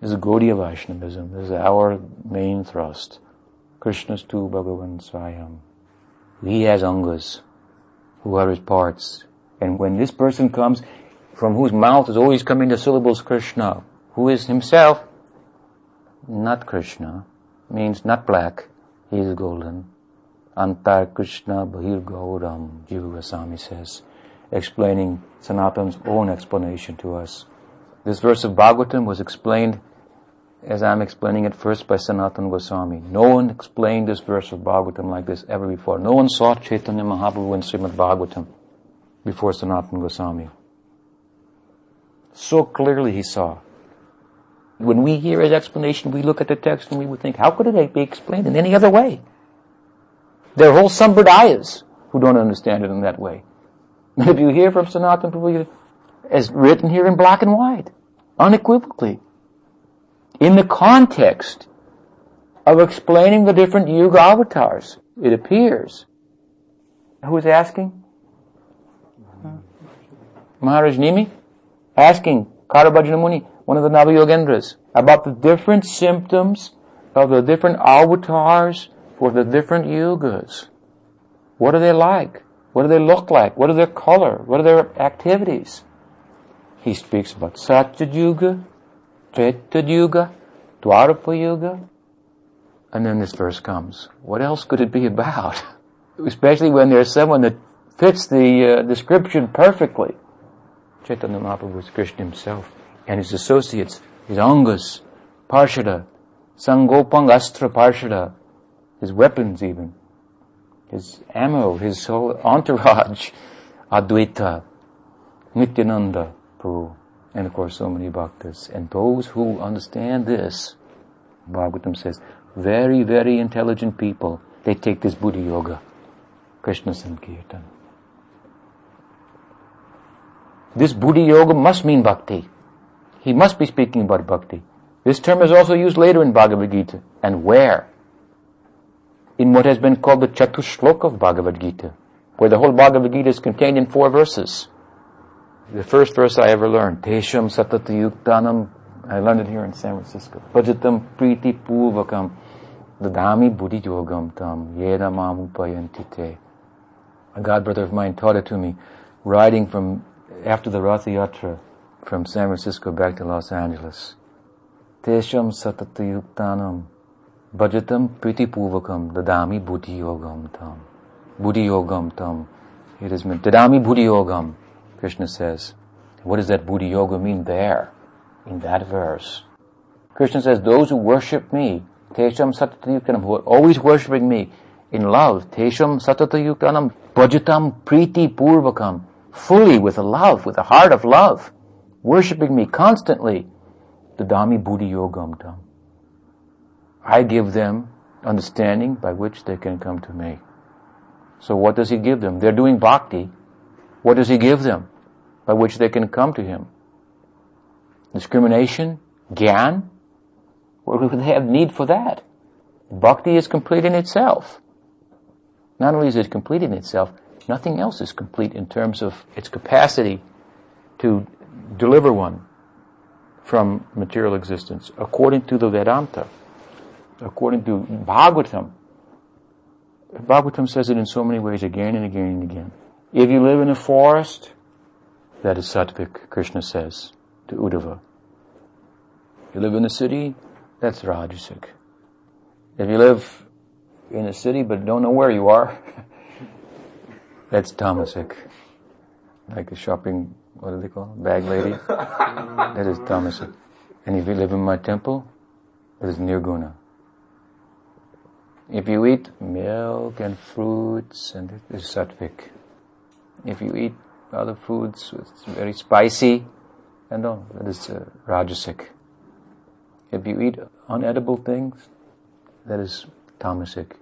This is Gaudiya Vaishnavism. This is our main thrust. Krishna's tu Bhagavan Swayam. He has angas, who are his parts. And when this person comes, from whose mouth is always coming the syllables Krishna, who is himself not Krishna, means not black, he is golden. Antar Krishna Bahir Gauram, Jiva Goswami says, explaining Sanatana's own explanation to us. This verse of Bhagavatam was explained as I'm explaining it first by Sanatana Goswami. No one explained this verse of Bhagavatam like this ever before. No one saw Chaitanya Mahaprabhu in Srimad Bhagavatam before Sanatana Goswami. So clearly he saw. When we hear his explanation, we look at the text and we would think, how could it be explained in any other way? There are whole Sampradayas who don't understand it in that way. And if you hear from Sanatana Prabhu, as written here in black and white, unequivocally, in the context of explaining the different Yuga avatars, it appears. Who is asking? Mm-hmm. Maharaj Nimi? Asking Karabhajana Muni, one of the Navayogendras, about the different symptoms of the different avatars for the different yugas. What are they like? What do they look like? What are their color? What are their activities? He speaks about Satya Yuga, Treta Yuga, Dwapara Yuga, and then this verse comes. What else could it be about? Especially when there's someone that fits the uh, description perfectly. Chaitanya Mahaprabhu was Krishna himself and his associates, his Angas, Parshada, Sangopang Astra Parshada, his weapons even, his ammo, his whole entourage, Advaita, Nityananda Prabhu, and of course so many bhaktas. And those who understand this, Bhagavatam says, very, very intelligent people, they take this Buddhi Yoga, Krishna Sankirtan. This Buddhi Yoga must mean bhakti. He must be speaking about bhakti. This term is also used later in Bhagavad Gita. And where? In what has been called the Chatushlok of Bhagavad Gita, where the whole Bhagavad Gita is contained in four verses. The first verse I ever learned, Tesham Satata Yuktanam, I learned it here in San Francisco. Bhajatam Priti Purvakam, Dadami Buddhi Yogam Tam, Yeda Mamupayantite. A god brother of mine taught it to me, riding from, after the Ratha Yatra, from San Francisco back to Los Angeles. Tesham Satata Yuktanam, Bhajatam Priti Purvakam, Dadami Buddhi Yogam Tam. Buddhi Yogam Tam. It is meant, Dadami Buddhi Yogam. Krishna says. What does that Buddhi Yoga mean there, in that verse? Krishna says, those who worship me, Tesham Satatayuktanam, who are always worshiping me in love, Tesham Satatayuktanam, Bhajatam Priti Purvakam, fully with a love, with a heart of love, worshiping me constantly, Dadami Buddhi Yogam Tam. I give them understanding by which they can come to me. So what does he give them? They're doing bhakti. What does he give them by which they can come to him? Discrimination? Gyan? where do they have need for that? Bhakti is complete in itself. Not only is it complete in itself, nothing else is complete in terms of its capacity to deliver one from material existence, according to the Vedanta, according to Bhagavatam. Bhagavatam says it in so many ways again and again and again. If you live in a forest, that is sattvic, Krishna says to Uddhava. You live in a city, that's rajasic. If you live in a city but don't know where you are, that's tamasic. Like a shopping, what do they call it? Bag lady? that is tamasic. And if you live in my temple, that is nirguna. If you eat milk and fruits, and it is sattvic. If you eat other foods, it's very spicy, and no, that is uh, rajasic. If you eat unedible things, that is tamasic.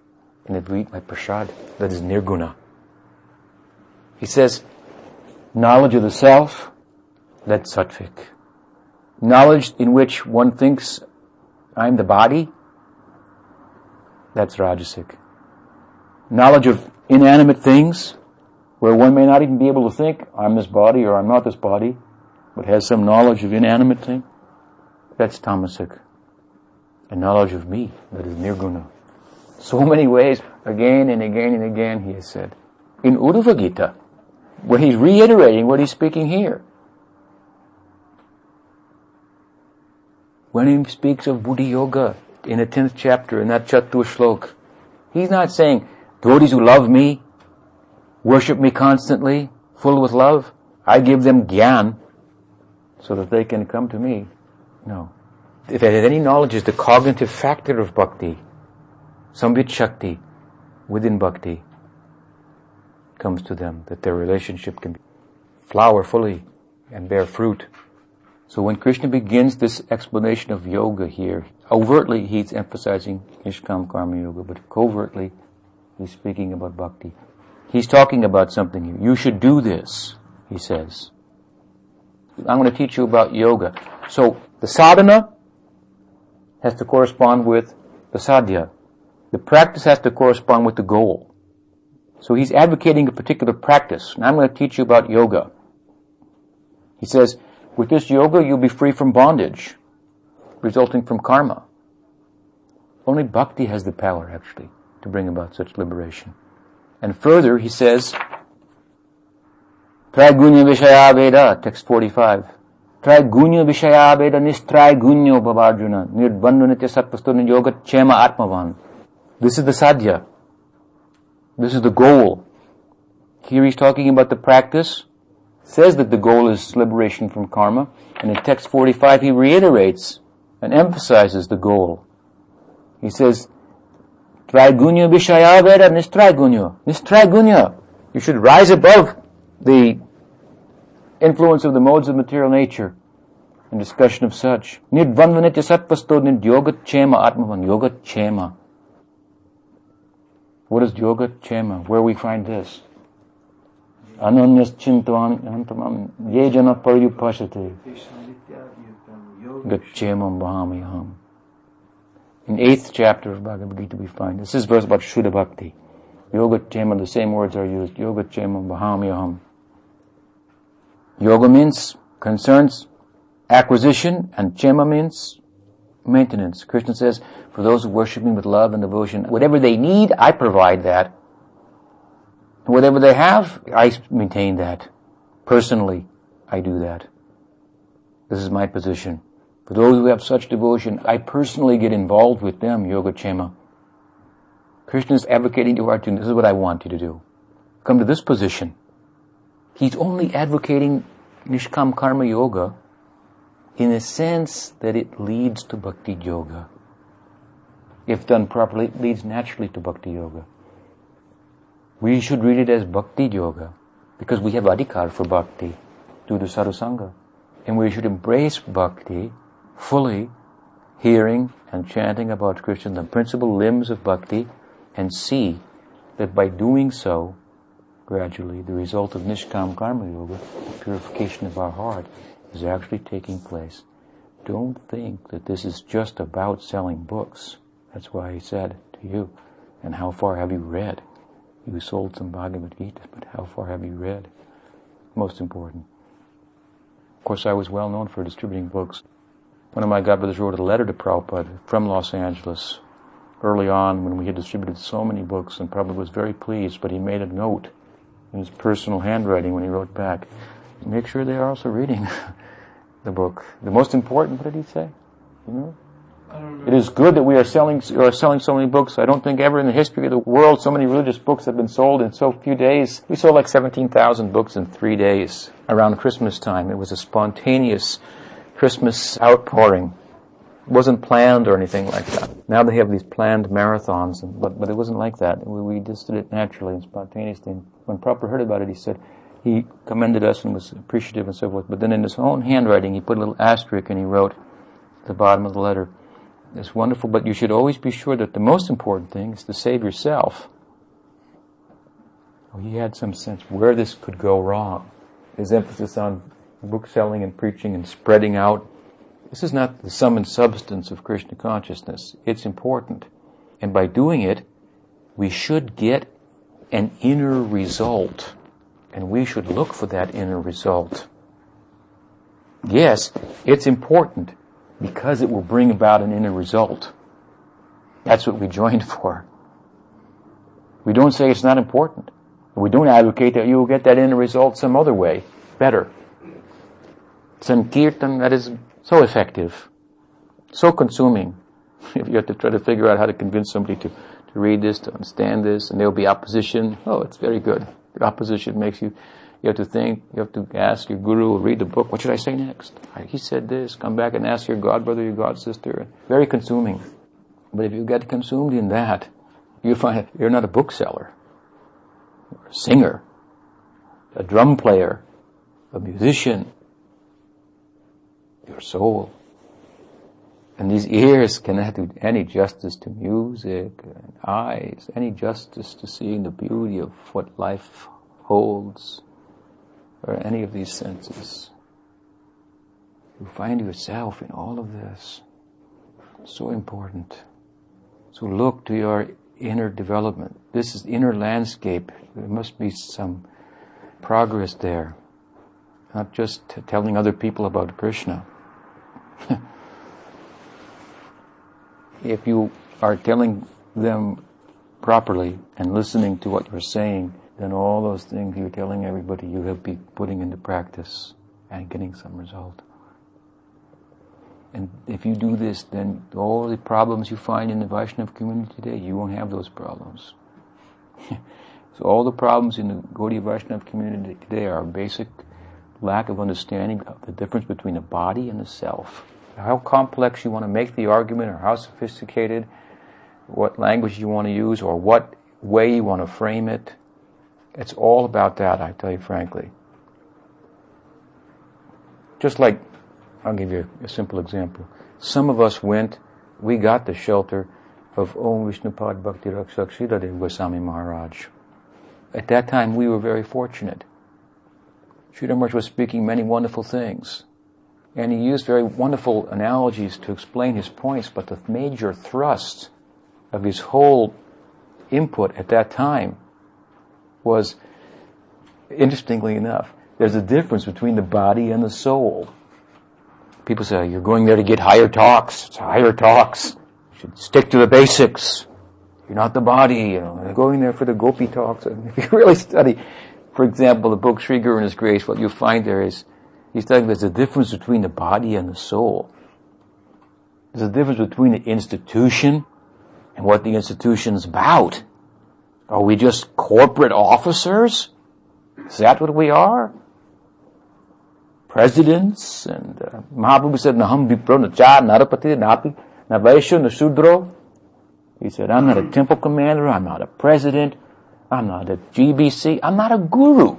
And if you eat my prasad, that is nirguna. He says, knowledge of the self, that's sattvic. Knowledge in which one thinks, I'm the body, that's rajasic. Knowledge of inanimate things, where one may not even be able to think, I'm this body or I'm not this body, but has some knowledge of inanimate thing, That's tamasic. A knowledge of me, that is nirguna. So many ways, again and again and again, he has said. In Uddhava Gita, where he's reiterating what he's speaking here. When he speaks of Buddhi Yoga in the 10th chapter, in that Chatur Shlok, he's not saying, devotees who love me, worship me constantly, full with love, I give them gyan so that they can come to me. No. If it has any knowledge is the cognitive factor of bhakti, Samvit Shakti within bhakti comes to them, that their relationship can flower fully and bear fruit. So when Krishna begins this explanation of yoga here, overtly he's emphasizing Nishkam Karma Yoga, but covertly he's speaking about bhakti. He's talking about something here. You should do this, he says. I'm going to teach you about yoga. So the sadhana has to correspond with the sadhya. The practice has to correspond with the goal. So he's advocating a particular practice. And I'm going to teach you about yoga. He says, with this yoga, you'll be free from bondage resulting from karma. Only bhakti has the power, actually, to bring about such liberation. And further, he says, Traigunya Vishaya Veda, text 45. Traigunya Vishaya Veda nistraigunyo Babarjuna, nirbandhu nitya satpastu yoga chema atmavan. This is the sadhya. This is the goal. Here he's talking about the practice, says that the goal is liberation from karma, and in text 45 he reiterates and emphasizes the goal. He says, Traigunya Vishaya Veda nistraigunya. Nistraigunya. You should rise above the influence of the modes of material nature and discussion of such. Nidvanvanitya satpasto nid yoga chema atmavan. Yoga chema. What is yoga chema? Where we find this? Ananyas chintavan antamam yejana paryupashate. Gachemam bahamiham. In eighth chapter of Bhagavad Gita we find this is verse about Shuddha Bhakti. Yoga Chema, the same words are used. Yoga Chema Bahamyaham. Yoga means concerns acquisition and Chema means maintenance. Krishna says, for those who worship me with love and devotion, whatever they need, I provide that. whatever they have, I maintain that. Personally, I do that. This is my position. For those who have such devotion, I personally get involved with them, Yoga Chema. Krishna is advocating to Arjuna, this is what I want you to do. Come to this position. He's only advocating Nishkam Karma Yoga in the sense that it leads to Bhakti Yoga. If done properly, it leads naturally to Bhakti Yoga. We should read it as Bhakti Yoga because we have adhikar for Bhakti due to Sadhusanga. And we should embrace Bhakti fully hearing and chanting about Krishna, the principal limbs of bhakti, and see that by doing so, gradually, the result of Nishkam Karma Yoga, the purification of our heart, is actually taking place. Don't think that this is just about selling books. That's why I said to you, and how far have you read? You sold some Bhagavad Gita, but how far have you read? Most important. Of course, I was well known for distributing books. One of my godbrothers wrote a letter to Prabhupada from Los Angeles early on when we had distributed so many books and Prabhupada was very pleased, but he made a note in his personal handwriting when he wrote back, make sure they are also reading the book. The most important, what did he say? You know? It is good that we are selling are selling so many books. I don't think ever in the history of the world so many religious books have been sold in so few days. We sold like 17,000 books in three days around Christmas time. It was a spontaneous Christmas outpouring. Wasn't planned or anything like that. Now they have these planned marathons, but, but it wasn't like that. We, we just did it naturally and spontaneously. And when Prabhupada heard about it, he said, he commended us and was appreciative and so forth. But then in his own handwriting, he put a little asterisk and he wrote at the bottom of the letter, it's wonderful, but you should always be sure that the most important thing is to save yourself. Well, he had some sense where this could go wrong. His emphasis on book selling and preaching and spreading out. This is not the sum and substance of Krishna consciousness. It's important. And by doing it, we should get an inner result. And we should look for that inner result. Yes, it's important because it will bring about an inner result. That's what we joined for. We don't say it's not important. We don't advocate that you will get that inner result some other way, better. Sankirtan, that is so effective, so consuming. If you have to try to figure out how to convince somebody to, to read this, to understand this, and there'll be opposition, oh, it's very good. The opposition makes you, you have to think, you have to ask your guru, read the book, what should I say next? He said this, come back and ask your god brother, your god sister. Very consuming. But if you get consumed in that, you find you're not a bookseller, a singer, a drum player, a musician, your soul. And these ears cannot do any justice to music, and eyes, any justice to seeing the beauty of what life holds, or any of these senses. You find yourself in all of this. So important. So look to your inner development. This is inner landscape. There must be some progress there. Not just telling other people about Krishna. if you are telling them properly and listening to what you're saying, then all those things you're telling everybody you will be putting into practice and getting some result. And if you do this, then all the problems you find in the Vaishnava community today, you won't have those problems. so all the problems in the Gaudiya Vaishnava community today are basic lack of understanding of the difference between the body and the self. How complex you want to make the argument, or how sophisticated, what language you want to use, or what way you want to frame it. It's all about that, I tell you frankly. Just like I'll give you a simple example. Some of us went, we got the shelter of Om Vishnupad Bhakti Rakshak Goswami Maharaj. At that time, we were very fortunate. Maharaj was speaking many wonderful things. And he used very wonderful analogies to explain his points, but the major thrust of his whole input at that time was, interestingly enough, there's a difference between the body and the soul. People say, you're going there to get higher talks. It's higher talks. You should stick to the basics. You're not the body, you know. You're going there for the gopi talks. If you really study, for example, the book Sri Guru and His Grace, what you find there is, he's telling there's a difference between the body and the soul. There's a difference between the institution and what the institution's about. Are we just corporate officers? Is that what we are? presidents and uh, Mahaprabhu said, Naham Vipro Nacha Narapati Napi Navaisho Nasudro. He said, I'm not a temple commander, I'm not a president, I'm not a GBC, I'm not a guru.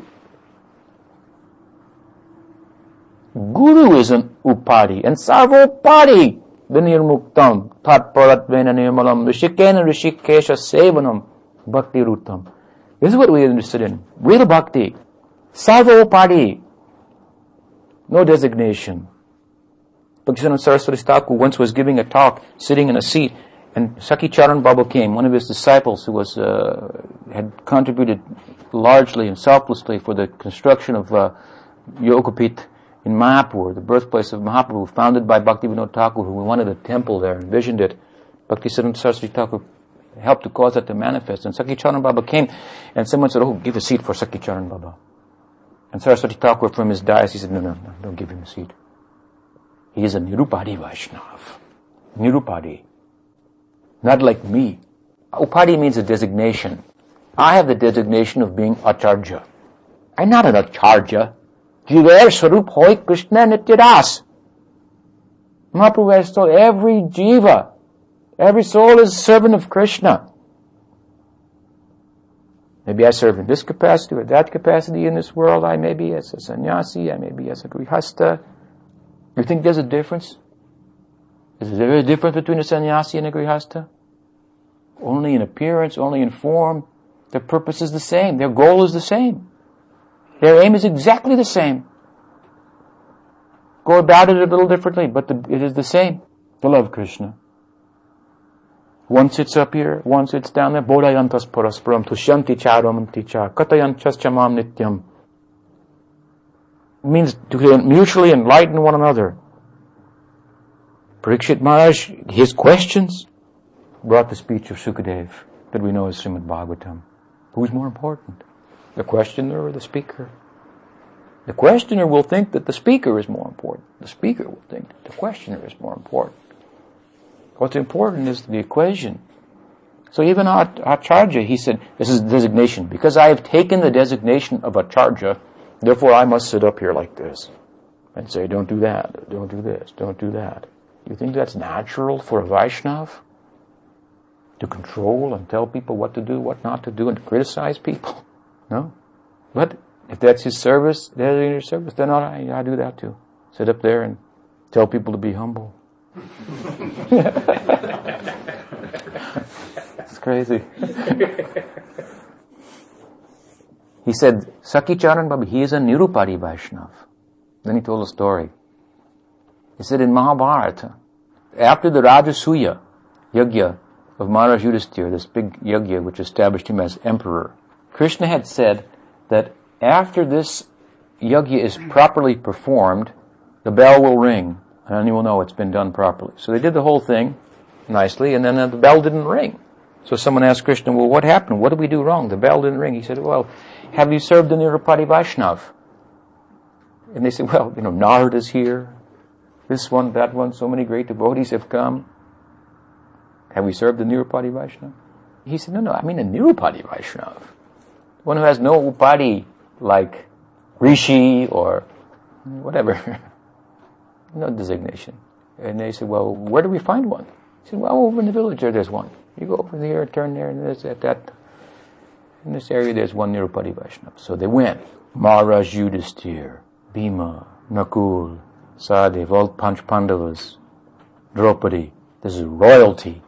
Guru is an upadi and sarvopadi vinirmuktam tatparat vena nirmalam rishikena rishikesha sevanam bhakti rutam. This is what we are interested in. Real bhakti. Sarvopadi. No designation. Bhaktisiddhanta Saraswati Thakur once was giving a talk, sitting in a seat, and Sakhi Charan Baba came, one of his disciples who was, uh, had contributed largely and selflessly for the construction of uh, Yogapith in Mayapur, the birthplace of Mahaprabhu, founded by Bhaktivinoda Thakur, who wanted a temple there, envisioned it. Bhaktisiddhanta Saraswati Thakur helped to cause that to manifest. And Sakhi Charan Baba came, and someone said, oh, give a seat for Sakhi Charan Baba. And Saraswati Thakur from his diocese said, no, no, no, don't give him a seat. He is a Nirupadi Vaishnav. Nirupadi. Not like me. Upadi means a designation. I have the designation of being Acharya. I'm not an Acharya. Jiver Sarup Hoy Krishna Nityadas. Mahaprabhu has told every jiva, every soul is a servant of Krishna. Maybe I serve in this capacity or that capacity in this world. I may be as a sannyasi, I may be as a grihasta. You think there's a difference? Is there a difference between a sannyasi and a grihasta? Only in appearance, only in form. Their purpose is the same. Their goal is the same. Their aim is exactly the same. Go about it a little differently, but the, it is the same. To love Krishna. One sits up here, one sits down there. Bodhayantas parasparam tushanti charamanti cha katayanchas chamam nityam. It means to mutually enlighten one another. Parikshit Maharaj, his questions brought the speech of Sukadev that we know as Srimad Bhagavatam. Who's more important? The questioner or the speaker? The questioner will think that the speaker is more important. The speaker will think that the questioner is more important. What's important is the equation. So even our Acharya, he said, this is designation. Because I have taken the designation of Acharya, therefore I must sit up here like this and say, don't do that, don't do this, don't do that. You think that's natural for a Vaishnav? To control and tell people what to do, what not to do, and to criticize people? No. But if that's his service, that's your service, then I, I do that too. Sit up there and tell people to be humble. it's crazy. he said, Sakhi Babu, he is a Nirupadi Vaishnav. Then he told a story. He said in Mahabharata, after the Rajasuya Yagya of Maharaj Yudhisthira, this big Yagya which established him as emperor, Krishna had said that after this Yagya is properly performed, the bell will ring, and then you will know it's been done properly. So they did the whole thing nicely, and then uh, the bell didn't ring. So someone asked Krishna, well, what happened? What did we do wrong? The bell didn't ring. He said, well, have you served the Nirupadi Vaishnav? And they said, well, you know, Narad is here, this one, that one, so many great devotees have come. Have we served the Nirupadi Vaishnava? He said, no, no, I mean a Nirupadi Vaishnava. One who has no upadi like Rishi or whatever. no designation. And they said, well, where do we find one? He said, well, over in the village there, there's one. You go over there, turn there, and there's at that. In this area, there's one Nirupadi Vaishnava. So they went. Maharaj Yudhisthira, Bhima, Nakul, Sahadev, all Panch Pandavas, Draupadi. This is royalty.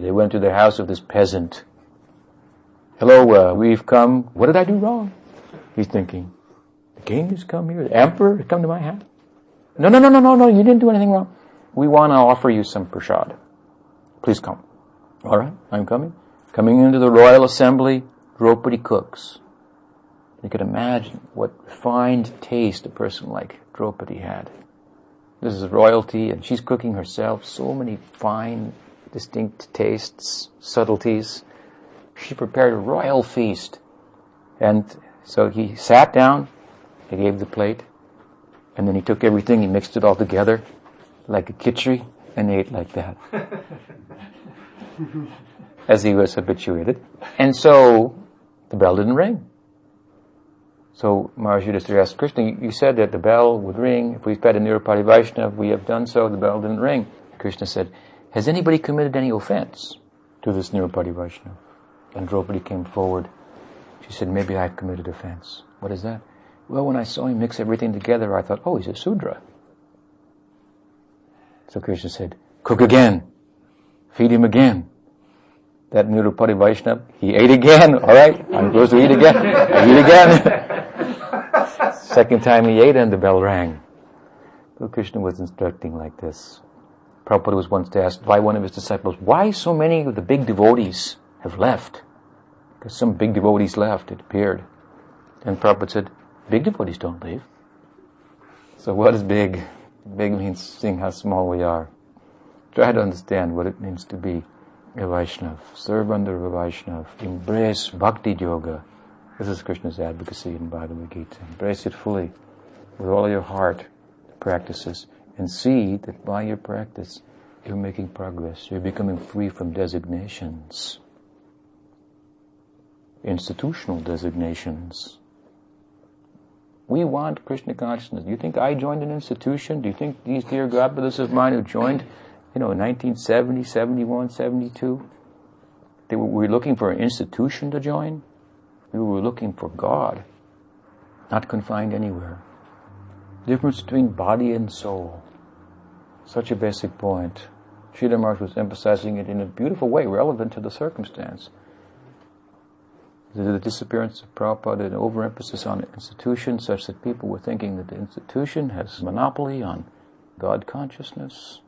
They went to the house of this peasant. Hello, uh, we've come. What did I do wrong? He's thinking. The king has come here. The emperor has come to my house. No, no, no, no, no, no. You didn't do anything wrong. We want to offer you some prasad. Please come. All right, I'm coming. Coming into the royal assembly, Draupadi cooks. You could imagine what refined taste a person like Draupadi had. This is royalty, and she's cooking herself. So many fine, distinct tastes, subtleties. She prepared a royal feast. And so he sat down, he gave the plate, and then he took everything, he mixed it all together like a kitchery, and ate like that. As he was habituated. And so the bell didn't ring. So Maharaj Yudhisthira asked Krishna, you said that the bell would ring. If we've fed a Nirupadi Vaishnav, we have done so, the bell didn't ring. Krishna said, has anybody committed any offense to this Nirupadi Vaishnav? And Draupadi came forward. She said, maybe I've committed offense. What is that? Well, when I saw him mix everything together, I thought, oh, he's a Sudra. So Krishna said, cook again. Feed him again. That Nirupadi Vaishnav, he ate again. All right, I'm supposed to eat again. I eat again. Second time he ate and the bell rang. So Krishna was instructing like this. Prabhupada was once asked by one of his disciples, why so many of the big devotees have left? Because some big devotees left, it appeared. And Prabhupada said, big devotees don't leave. So what is big? Big means seeing how small we are. Try to understand what it means to be a Vaishnav. Serve under a Vaishnav. Embrace Bhakti Yoga. This is Krishna's advocacy in Bhagavad Gita. Embrace it fully with all your heart, practices, and see that by your practice you're making progress. You're becoming free from designations, institutional designations. We want Krishna consciousness. Do you think I joined an institution? Do you think these dear godbrothers of mine who joined, you know, in 1970, 71, 72, they were, were looking for an institution to join? We were looking for God, not confined anywhere. Difference between body and soul. Such a basic point. Maharaj was emphasizing it in a beautiful way, relevant to the circumstance. The disappearance of Prabhupada, an overemphasis on institutions, such that people were thinking that the institution has monopoly on God consciousness.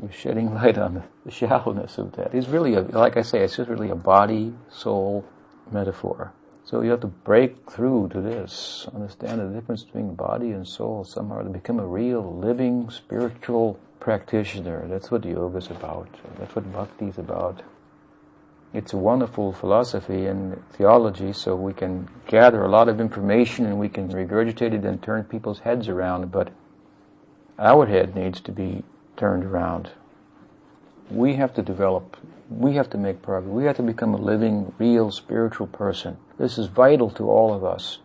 You're shedding light on the shallowness of that. It's really, a, like I say, it's just really a body, soul, metaphor. So you have to break through to this, understand the difference between body and soul somehow to become a real, living, spiritual practitioner. That's what yoga is about. That's what bhakti is about. It's a wonderful philosophy and theology, so we can gather a lot of information and we can regurgitate it and turn people's heads around, but our head needs to be turned around. We have to develop, we have to make progress, we have to become a living, real spiritual person. This is vital to all of us.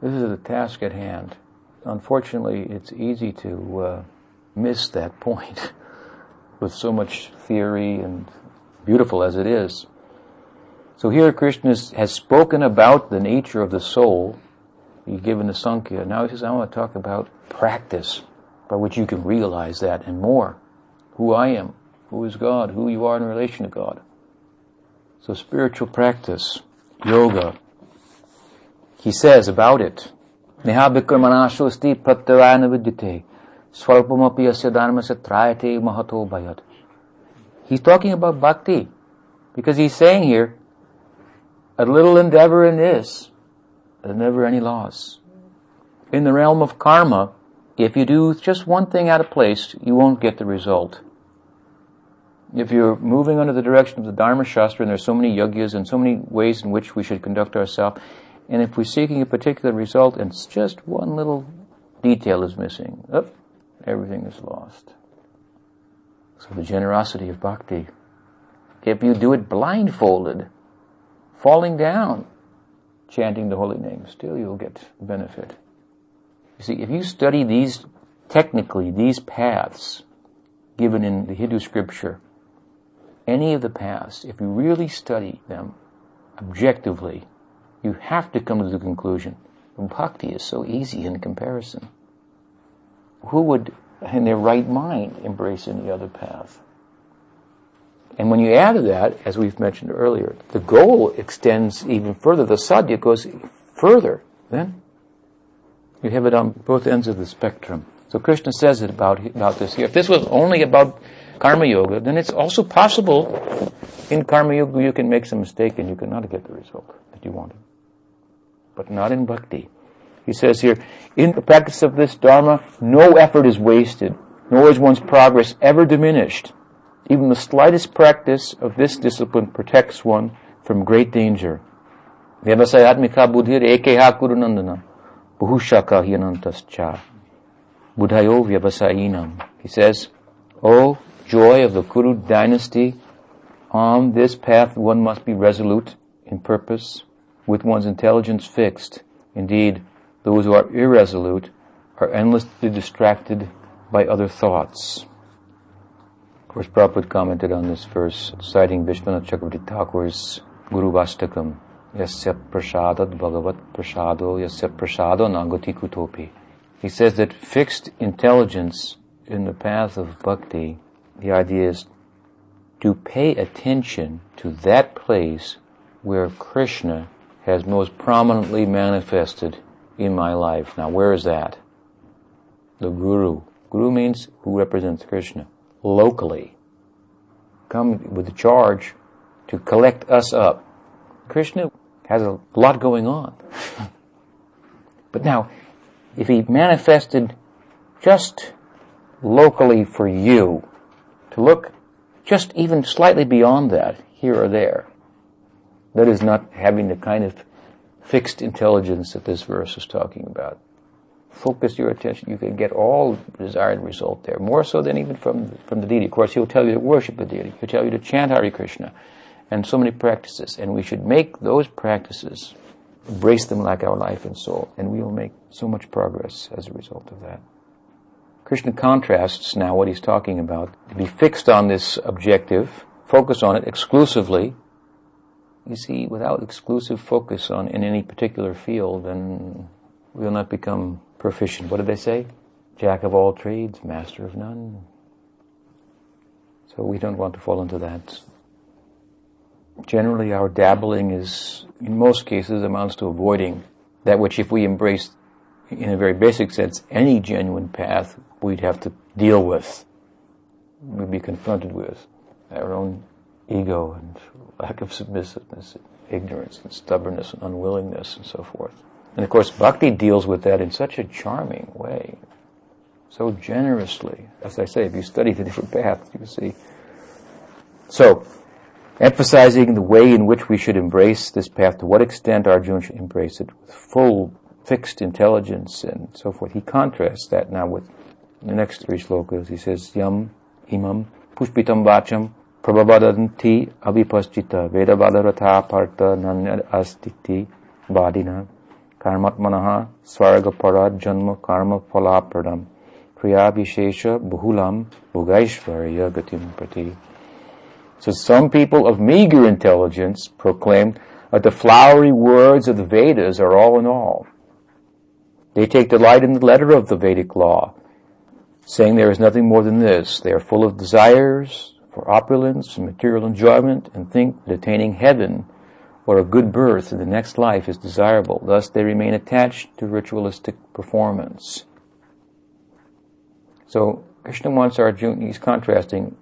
This is the task at hand. Unfortunately, it's easy to uh, miss that point with so much theory and beautiful as it is. So here Krishna has spoken about the nature of the soul. He's given the Sankhya. Now he says, I want to talk about practice by which you can realize that and more. Who I am, who is God, who you are in relation to God. So spiritual practice, yoga. He says about it, mahato. He's talking about bhakti because he's saying here, a little endeavor in this, there's never any loss. In the realm of karma, if you do just one thing out of place, you won't get the result. If you're moving under the direction of the Dharma Shastra, and there's so many yagyas and so many ways in which we should conduct ourselves, and if we're seeking a particular result and just one little detail is missing, oh, everything is lost. So the generosity of bhakti. If you do it blindfolded, falling down, chanting the holy name, still you'll get benefit. You see, if you study these, technically, these paths given in the Hindu scripture, any of the paths, if you really study them objectively, you have to come to the conclusion bhakti is so easy in comparison. Who would in their right mind embrace any other path. And when you add to that, as we've mentioned earlier, the goal extends even further. The sadhya goes further. Then you have it on both ends of the spectrum. So Krishna says it about, about this here. If this was only about karma yoga, then it's also possible in karma yoga you can make some mistake and you cannot get the result that you wanted. But not in bhakti. He says here, in the practice of this Dharma, no effort is wasted, nor is one's progress ever diminished. Even the slightest practice of this discipline protects one from great danger. Kurunandana. He says, O joy of the Kuru dynasty, on this path one must be resolute in purpose, with one's intelligence fixed. Indeed, those who are irresolute are endlessly distracted by other thoughts. Of course, Prabhupada commented on this verse, citing Vishwanath Chakravarti Thakur's Gurvastakam, Yasya Prasadat Bhagavat Prasado Yasya Prasado Nagati Kutopi. He says that fixed intelligence in the path of bhakti, the idea is to pay attention to that place where Krishna has most prominently manifested in my life. Now, where is that? The Guru. Guru means who represents Krishna. Locally. Come with the charge to collect us up. Krishna has a lot going on. but now, if he manifested just locally for you, to look just even slightly beyond that, here or there, that is not having the kind of fixed intelligence that this verse is talking about. Focus your attention. You can get all desired result there, more so than even from, from the deity. Of course, he'll tell you to worship the deity. He'll tell you to chant Hare Krishna and so many practices. And we should make those practices, embrace them like our life and soul, and we will make so much progress as a result of that. Krishna contrasts now what he's talking about. To be fixed on this objective, focus on it exclusively, you see, without exclusive focus on in any particular field, then we will not become proficient. What did they say? Jack of all trades, master of none. So we don't want to fall into that. Generally, our dabbling is, in most cases, amounts to avoiding that which, if we embrace, in a very basic sense, any genuine path, we'd have to deal with. We'd be confronted with our own ego and lack of submissiveness, ignorance and stubbornness and unwillingness and so forth. And of course, bhakti deals with that in such a charming way. so generously. As I say, if you study the different paths, you see. So, emphasizing the way in which we should embrace this path, to what extent Arjuna should embrace it with full, fixed intelligence and so forth. He contrasts that now with the next three slokas. He says, Yam imam pushpitam vacham prabhavadanti avipaschita vedavadarata parta nanya astiti vadina karmatmanaha svargaparad janma karma phalapradam kriyabhishesha bhulam bhogaishvarya gatim prati. So some people of meager intelligence proclaim that the flowery words of the Vedas are all in all. They take delight in the letter of the Vedic law, saying there is nothing more than this. They are full of desires for opulence and material enjoyment and think that attaining heaven or a good birth in the next life is desirable. Thus they remain attached to ritualistic performance. So Krishna wants Arjuna, he's contrasting,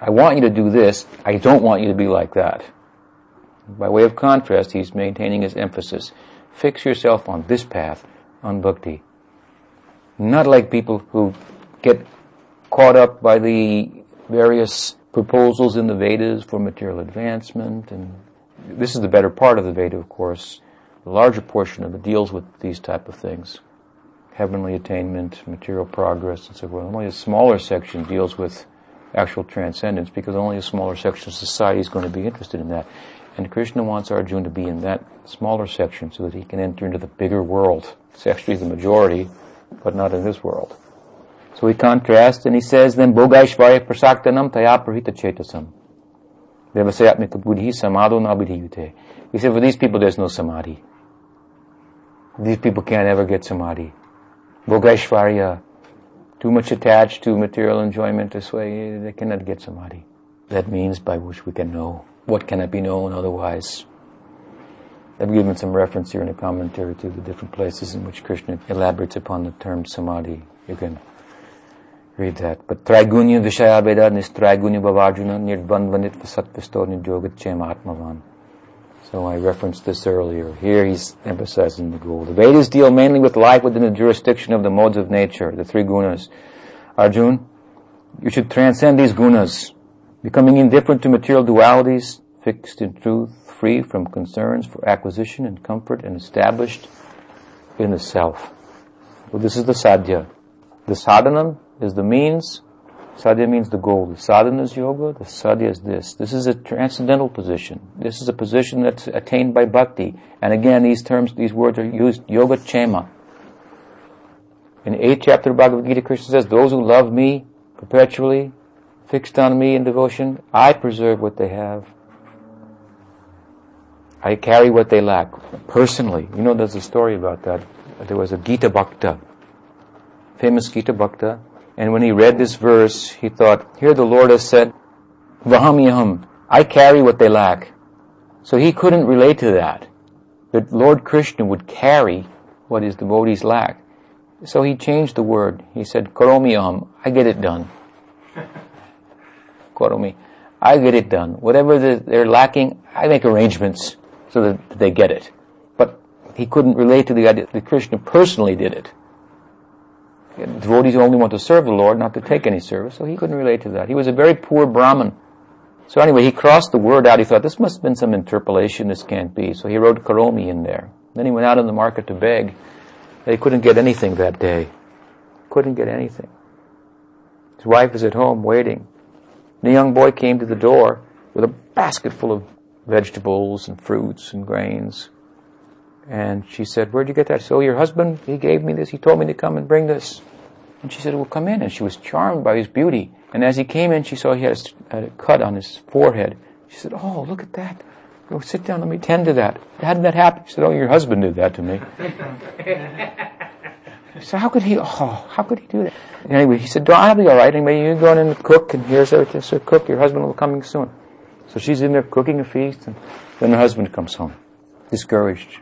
I want you to do this, I don't want you to be like that. By way of contrast, he's maintaining his emphasis. Fix yourself on this path, on bhakti. Not like people who get caught up by the various proposals in the Vedas for material advancement, and this is the better part of the Veda, of course. The larger portion of it deals with these type of things heavenly attainment, material progress, and so forth. Only a smaller section deals with actual transcendence because only a smaller section of society is going to be interested in that. And Krishna wants Arjuna to be in that smaller section so that he can enter into the bigger world. It's actually the majority, but not in this world. So he contrasts and he says then Bhogaishvarya prasaktanam taya prahita chetasam. Devasayatmika. He said for these people there's no samadhi. These people can't ever get samadhi. Bhogaishvarya, too much attached to material enjoyment this way, they cannot get samadhi. That means by which we can know. What cannot be known otherwise? I've given some reference here in the commentary to the different places in which Krishna elaborates upon the term samadhi. You can read that. But Traigunya Vishaya Veda Nistraigunya Bhavajuna Nirdvandvanit Vasatvisto Nidyogat Atmavan. So I referenced this earlier. Here he's emphasizing the goal. The Vedas deal mainly with life within the jurisdiction of the modes of nature, the three gunas. Arjun, you should transcend these gunas, becoming indifferent to material dualities, fixed in truth, free from concerns for acquisition and comfort, and established in the self. Well, this is the sadhya. The sadhanam is the means Sadhya means the goal. The sadhana is yoga, the sadhya is this. This is a transcendental position. This is a position that's attained by bhakti. And again, these terms, these words are used, yoga chema. In 8th chapter of Bhagavad Gita, Krishna says, those who love me perpetually, fixed on me in devotion, I preserve what they have. I carry what they lack. Personally. You know, there's a story about that. There was a Gita Bhakta, famous Gita Bhakta, and when he read this verse, he thought, here the Lord has said, Vahamyaham, I carry what they lack. So he couldn't relate to that. That Lord Krishna would carry what his devotees lack. So he changed the word. He said, Karomiyaham, I get it done. Karomi, I get it done. Whatever they're lacking, I make arrangements so that they get it. But he couldn't relate to the idea that Krishna personally did it. Devotees only want to serve the Lord, not to take any service, so he couldn't relate to that. He was a very poor Brahmin. So anyway, he crossed the word out. He thought, this must have been some interpolation, this can't be. So he wrote Karomi in there. Then he went out in the market to beg. He couldn't get anything that day. Couldn't get anything. His wife was at home waiting. The young boy came to the door with a basket full of vegetables and fruits and grains. And she said, where'd you get that? So oh, your husband, he gave me this. He told me to come and bring this. And she said, well, come in. And she was charmed by his beauty. And as he came in, she saw he had a, had a cut on his forehead. She said, oh, look at that. Go sit down. Let me tend to that. How did that happen? She said, oh, your husband did that to me. So how could he, oh, how could he do that? Anyway, he said, I'll be alright. Anyway, you go in and cook, and here's everything. So uh, cook, your husband will be coming soon. So she's in there cooking a feast, and then her husband comes home, discouraged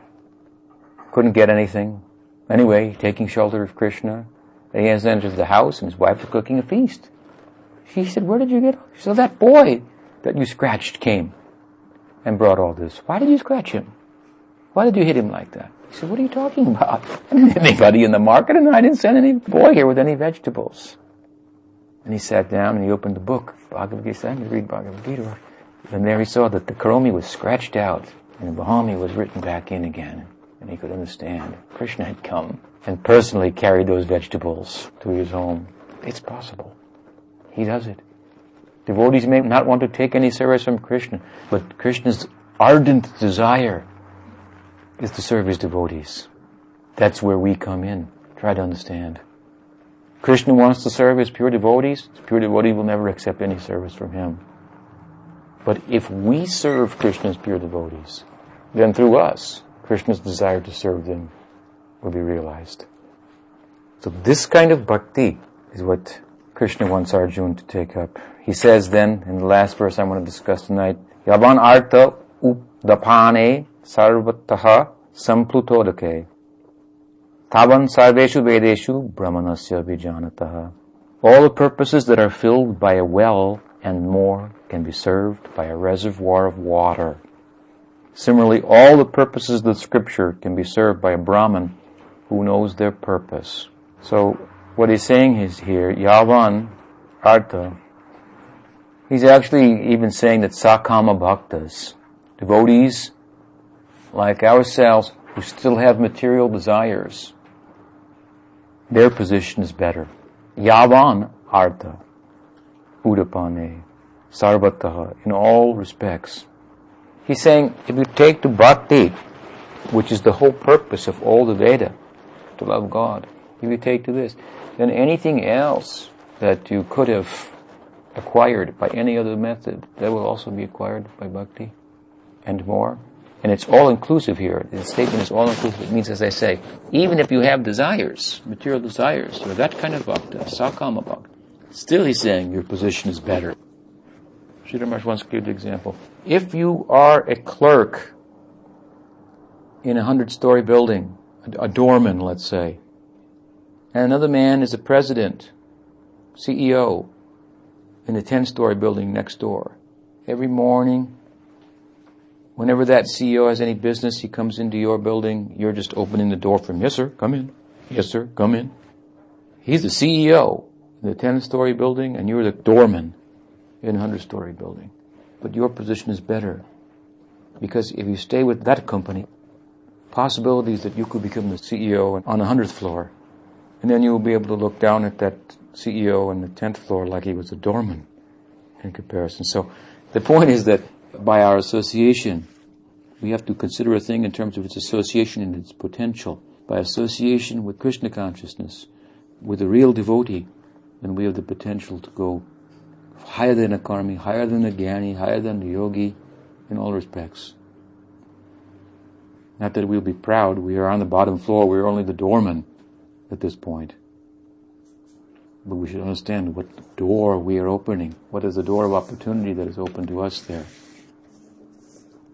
couldn't get anything. Anyway, taking shelter of Krishna, he has entered the house and his wife was cooking a feast. She said, where did you get She said, that boy that you scratched came and brought all this. Why did you scratch him? Why did you hit him like that? He said, what are you talking about? I didn't hit anybody in the market and I didn't send any boy here with any vegetables. And he sat down and he opened the book, Bhagavad Gita, and he read Bhagavad Gita. And there he saw that the Karomi was scratched out and the Bahami was written back in again. And he could understand. Krishna had come and personally carried those vegetables to his home. It's possible. He does it. Devotees may not want to take any service from Krishna, but Krishna's ardent desire is to serve his devotees. That's where we come in. Try to understand. Krishna wants to serve his pure devotees. His pure devotee will never accept any service from him. But if we serve Krishna's pure devotees, then through us, Krishna's desire to serve them will be realized. So this kind of bhakti is what Krishna wants Arjuna to take up. He says then, in the last verse I want to discuss tonight, Yavan artha udapane sarvataha samplutodake tavan sarveshu vedeshu brahmanasya vijanataha. All the purposes that are filled by a well and more can be served by a reservoir of water. Similarly, all the purposes of the scripture can be served by a Brahman who knows their purpose. So, what he's saying is here, Yavan, Artha, he's actually even saying that Sakama Bhaktas, devotees like ourselves who still have material desires, their position is better. Yavan Artha, Udapane, Sarvataha, in all respects. He's saying, if you take to bhakti, which is the whole purpose of all the Veda, to love God, if you take to this, then anything else that you could have acquired by any other method, that will also be acquired by bhakti and more. And it's all inclusive here. The statement is all inclusive. It means, as I say, even if you have desires, material desires, or that kind of bhakti, sakama bhakti, still he's saying your position is better. Sridhar Maharaj once gave the example. If you are a clerk in a hundred story building, a doorman, let's say, and another man is a president, CEO, in a 10 story building next door. Every morning, whenever that CEO has any business, he comes into your building, you're just opening the door for him. Yes, sir, come in. Yes, sir, come in. He's the CEO in the 10 story building, and you're the doorman in a 100 story building. But your position is better. Because if you stay with that company, possibilities that you could become the CEO on a 100th floor, and then you will be able to look down at that CEO on the 10th floor like he was a doorman in comparison. So the point is that by our association, we have to consider a thing in terms of its association and its potential. By association with Krishna consciousness, with a real devotee, then we have the potential to go higher than a karmi, higher than a jnani, higher than a yogi in all respects. Not that we'll be proud, we are on the bottom floor, we're only the doorman at this point. But we should understand what door we are opening. What is the door of opportunity that is open to us there?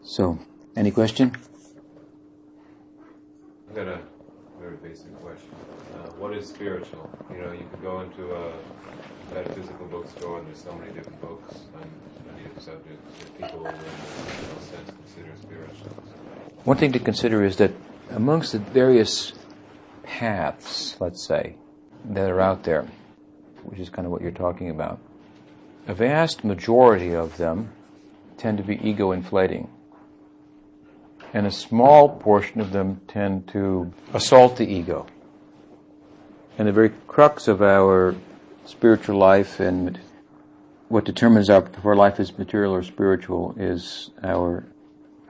So, any question? I've got a very basic question. Uh, what is spiritual? You know, you could go into a metaphysical bookstore and there's so many different books on many different subjects that people in no sense consider spiritual. One thing to consider is that amongst the various paths, let's say, that are out there, which is kind of what you're talking about, a vast majority of them tend to be ego inflating. And a small portion of them tend to assault the ego. And the very crux of our spiritual life and what determines our, if our life is material or spiritual is our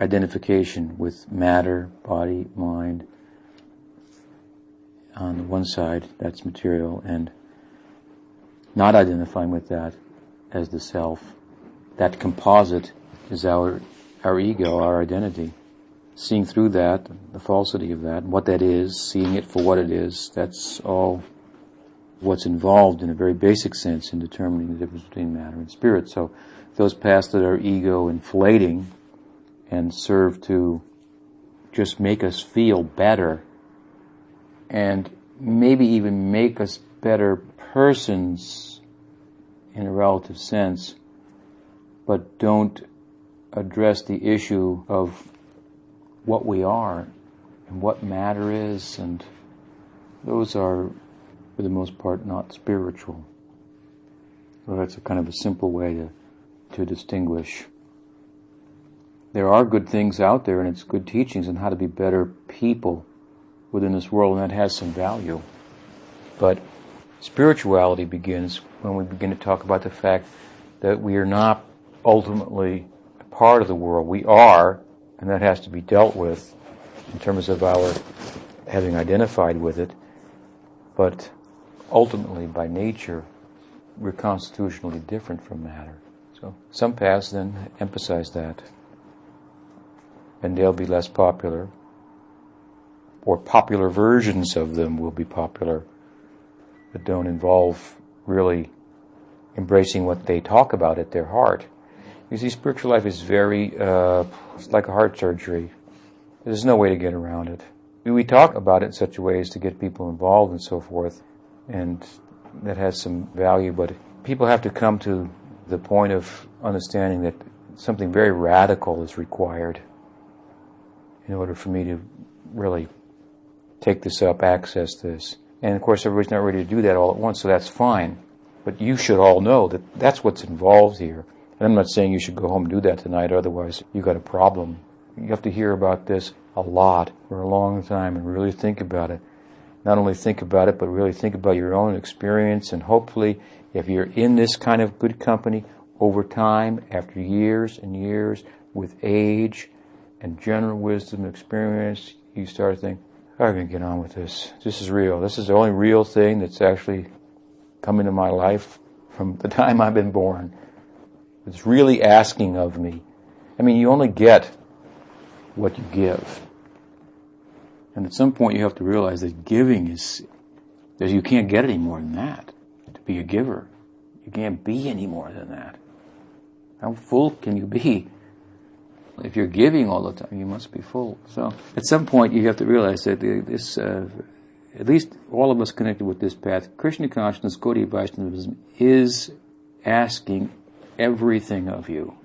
identification with matter, body, mind. On the one side, that's material, and not identifying with that as the self. That composite is our, our ego, our identity. Seeing through that, the falsity of that, what that is, seeing it for what it is, that's all what's involved in a very basic sense in determining the difference between matter and spirit. So those paths that are ego inflating and serve to just make us feel better and maybe even make us better persons in a relative sense, but don't address the issue of what we are and what matter is, and those are, for the most part, not spiritual. So that's a kind of a simple way to, to distinguish. There are good things out there, and it's good teachings on how to be better people within this world, and that has some value. But spirituality begins when we begin to talk about the fact that we are not ultimately part of the world. We are, and that has to be dealt with in terms of our having identified with it. But ultimately, by nature, we're constitutionally different from matter. So some paths then emphasize that. And they'll be less popular, or popular versions of them will be popular that don't involve really embracing what they talk about at their heart. You see, spiritual life is very, uh, it's like a heart surgery. There's no way to get around it. We talk about it in such a way as to get people involved and so forth, and that has some value, but people have to come to the point of understanding that something very radical is required in order for me to really take this up, access this. And of course, everybody's not ready to do that all at once, so that's fine. But you should all know that that's what's involved here. And I'm not saying you should go home and do that tonight, otherwise you've got a problem. You have to hear about this a lot for a long time and really think about it. Not only think about it, but really think about your own experience and hopefully if you're in this kind of good company over time, after years and years, with age and general wisdom and experience, you start to think, going to get on with this. This is real. This is the only real thing that's actually come into my life from the time I've been born. It's really asking of me. I mean, you only get what you give. And at some point you have to realize that giving is, that you can't get any more than that. To be a giver. You can't be any more than that. How full can you be? If you're giving all the time, you must be full. So at some point you have to realize that this, uh, at least all of us connected with this path, Krishna consciousness, Gaudiya Vaishnavism, is asking everything of you.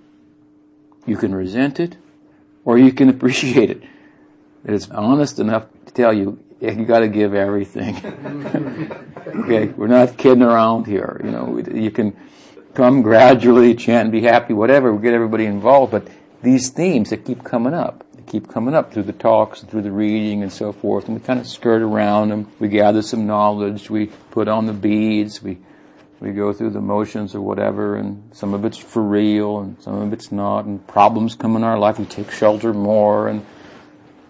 You can resent it, or you can appreciate it. It's honest enough to tell you, you gotta give everything. okay, we're not kidding around here. You know, you can come gradually, chant be happy, whatever, we get everybody involved, but these themes that keep coming up, they keep coming up through the talks and through the reading and so forth, and we kind of skirt around them. We gather some knowledge, we put on the beads, we we go through the motions or whatever, and some of it's for real, and some of it's not, and problems come in our life, we take shelter more, and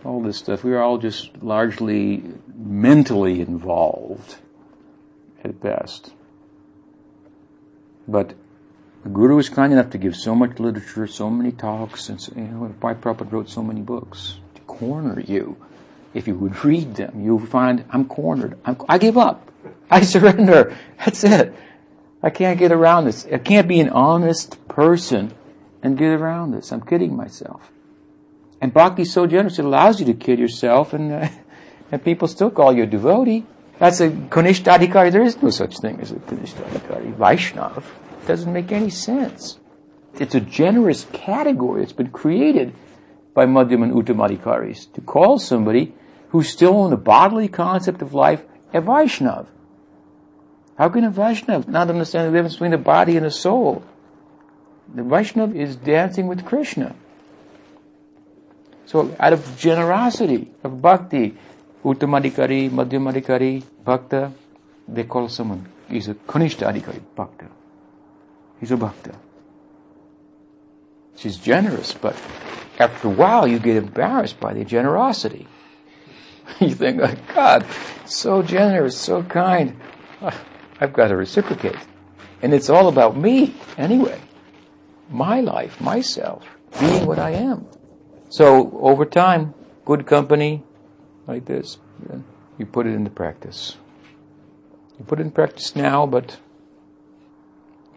all this stuff. We are all just largely mentally involved at best. But the Guru was kind enough to give so much literature, so many talks, and so, you know, why Prabhupada wrote so many books to corner you. If you would read them, you would find I'm cornered. I'm, I give up. I surrender. That's it. I can't get around this. I can't be an honest person and get around this. I'm kidding myself. And bhakti's so generous, it allows you to kid yourself and, uh, and people still call you a devotee. That's a Kanishtadhikari. There is no such thing as a Kanishtadhikari. Vaishnav doesn't make any sense. It's a generous category that's been created by Madhyam and Uttamadhikaris to call somebody who's still in the bodily concept of life a Vaishnav. How can a Vaishnav not understand the difference between the body and the soul? The Vaishnav is dancing with Krishna. So out of generosity, of bhakti, Uttamadikari, Madhyamadikari, Bhakta, they call someone, he's a Kanishta Adhikari, Bhakta. He's a Bhakta. She's generous, but after a while you get embarrassed by the generosity. you think, oh, God, so generous, so kind. I've got to reciprocate. And it's all about me anyway. My life, myself, being what I am. So over time, good company like this, you put it into practice. You put it in practice now, but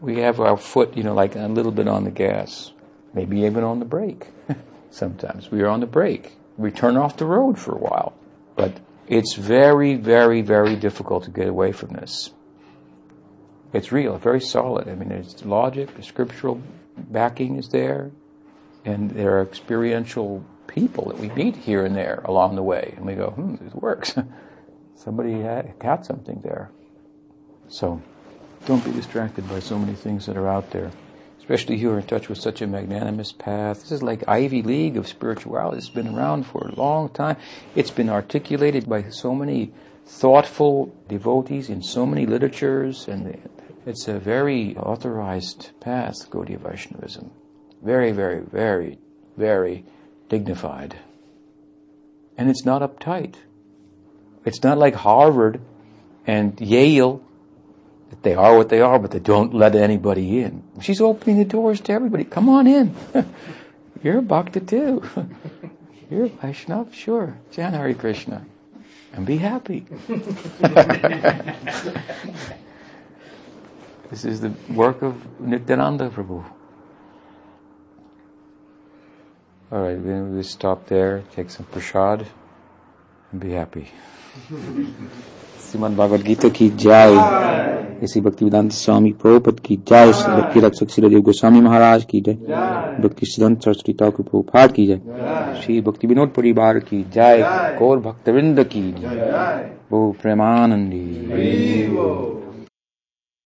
we have our foot, you know, like a little bit on the gas, maybe even on the brake. Sometimes we are on the brake. We turn off the road for a while. But it's very, very, very difficult to get away from this. It's real, very solid. I mean, there's logic, the scriptural backing is there, and there are experiential people that we meet here and there along the way, and we go, hmm, this works. Somebody got something there. So, don't be distracted by so many things that are out there. Especially you are in touch with such a magnanimous path. This is like Ivy League of spirituality. It's been around for a long time. It's been articulated by so many thoughtful devotees in so many literatures, and it's a very authorized path, Gaudiya Vaishnavism. Very, very, very, very dignified. And it's not uptight. It's not like Harvard and Yale. They are what they are, but they don't let anybody in. She's opening the doors to everybody. Come on in. You're a bhakta too. You're a Vaishnava, sure. Jan Hari Krishna. And be happy. this is the work of Nityananda Prabhu. All right, then we stop there, take some prasad, and be happy. Shrimad Bhagavat Gita की जय ऐसी भक्ति वेदांत स्वामी प्रभुपद की जय भक्ति रक्षक श्री गोस्वामी महाराज की जय भक्ति सिद्धांत सरस्वती ठाकुर प्रभुपाद की जय श्री भक्ति विनोद परिवार की जय गौर भक्तवृंद की जय वो प्रेमानंदी